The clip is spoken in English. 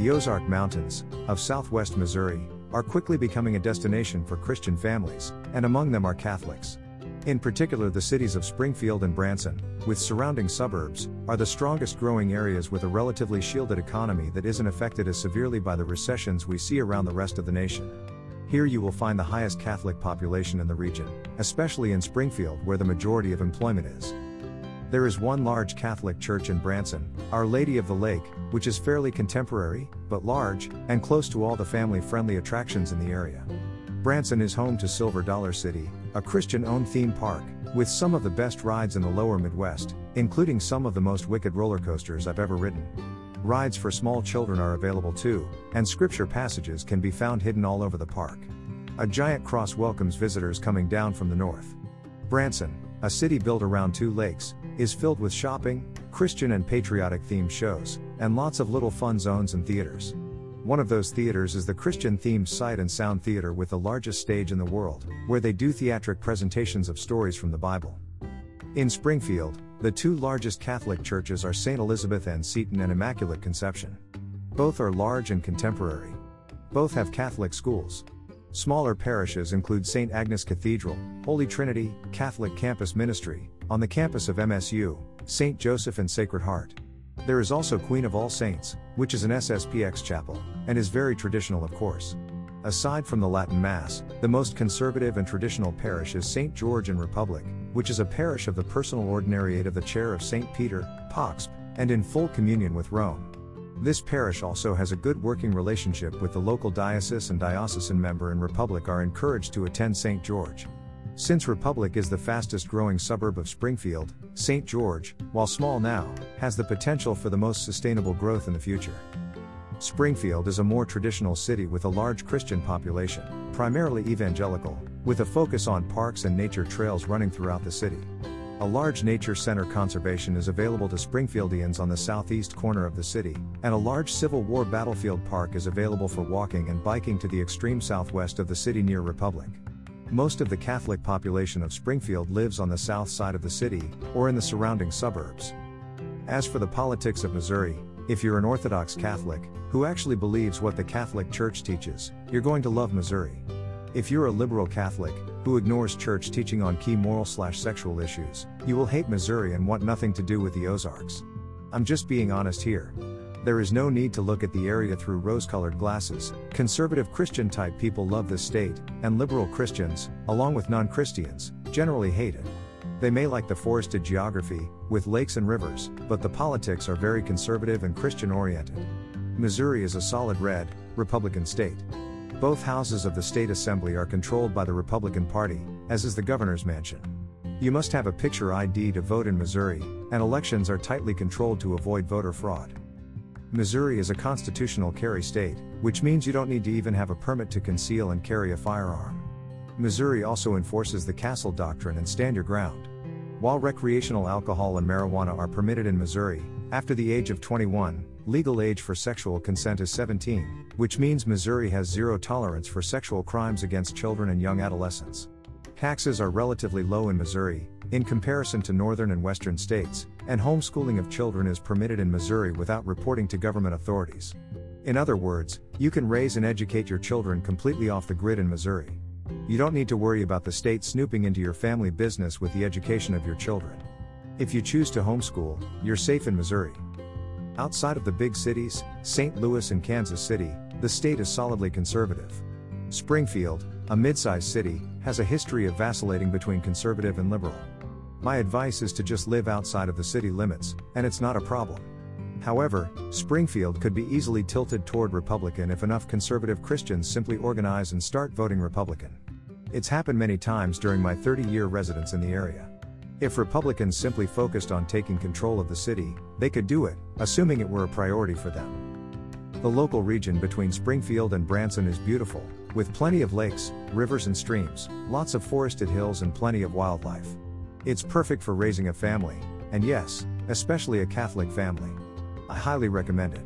The Ozark Mountains, of southwest Missouri, are quickly becoming a destination for Christian families, and among them are Catholics. In particular, the cities of Springfield and Branson, with surrounding suburbs, are the strongest growing areas with a relatively shielded economy that isn't affected as severely by the recessions we see around the rest of the nation. Here you will find the highest Catholic population in the region, especially in Springfield where the majority of employment is. There is one large Catholic church in Branson, Our Lady of the Lake, which is fairly contemporary, but large, and close to all the family friendly attractions in the area. Branson is home to Silver Dollar City, a Christian owned theme park, with some of the best rides in the lower Midwest, including some of the most wicked roller coasters I've ever ridden. Rides for small children are available too, and scripture passages can be found hidden all over the park. A giant cross welcomes visitors coming down from the north. Branson, a city built around two lakes, is filled with shopping, Christian and patriotic themed shows, and lots of little fun zones and theaters. One of those theaters is the Christian themed Sight and Sound Theater with the largest stage in the world, where they do theatric presentations of stories from the Bible. In Springfield, the two largest Catholic churches are St. Elizabeth Ann Seton and Immaculate Conception. Both are large and contemporary. Both have Catholic schools. Smaller parishes include St. Agnes Cathedral, Holy Trinity, Catholic Campus Ministry, on the campus of MSU, St. Joseph and Sacred Heart. There is also Queen of All Saints, which is an SSPX chapel, and is very traditional, of course. Aside from the Latin Mass, the most conservative and traditional parish is St. George and Republic, which is a parish of the personal ordinariate of the chair of St. Peter, POCSP, and in full communion with Rome. This parish also has a good working relationship with the local diocese and diocesan member and Republic are encouraged to attend St. George. Since Republic is the fastest growing suburb of Springfield, St. George, while small now, has the potential for the most sustainable growth in the future. Springfield is a more traditional city with a large Christian population, primarily evangelical, with a focus on parks and nature trails running throughout the city. A large nature center conservation is available to Springfieldians on the southeast corner of the city, and a large Civil War battlefield park is available for walking and biking to the extreme southwest of the city near Republic. Most of the Catholic population of Springfield lives on the south side of the city, or in the surrounding suburbs. As for the politics of Missouri, if you're an Orthodox Catholic, who actually believes what the Catholic Church teaches, you're going to love Missouri. If you're a liberal Catholic, who ignores church teaching on key moral slash sexual issues, you will hate Missouri and want nothing to do with the Ozarks. I'm just being honest here. There is no need to look at the area through rose colored glasses. Conservative Christian type people love this state, and liberal Christians, along with non Christians, generally hate it. They may like the forested geography, with lakes and rivers, but the politics are very conservative and Christian oriented. Missouri is a solid red, Republican state. Both houses of the state assembly are controlled by the Republican Party, as is the governor's mansion. You must have a picture ID to vote in Missouri, and elections are tightly controlled to avoid voter fraud. Missouri is a constitutional carry state, which means you don't need to even have a permit to conceal and carry a firearm. Missouri also enforces the Castle Doctrine and Stand Your Ground. While recreational alcohol and marijuana are permitted in Missouri, after the age of 21, legal age for sexual consent is 17, which means Missouri has zero tolerance for sexual crimes against children and young adolescents. Taxes are relatively low in Missouri, in comparison to northern and western states, and homeschooling of children is permitted in Missouri without reporting to government authorities. In other words, you can raise and educate your children completely off the grid in Missouri. You don't need to worry about the state snooping into your family business with the education of your children. If you choose to homeschool, you're safe in Missouri. Outside of the big cities, St. Louis and Kansas City, the state is solidly conservative. Springfield, a mid sized city, has a history of vacillating between conservative and liberal. My advice is to just live outside of the city limits, and it's not a problem. However, Springfield could be easily tilted toward Republican if enough conservative Christians simply organize and start voting Republican. It's happened many times during my 30 year residence in the area. If Republicans simply focused on taking control of the city, they could do it, assuming it were a priority for them. The local region between Springfield and Branson is beautiful, with plenty of lakes, rivers, and streams, lots of forested hills, and plenty of wildlife. It's perfect for raising a family, and yes, especially a Catholic family. I highly recommend it.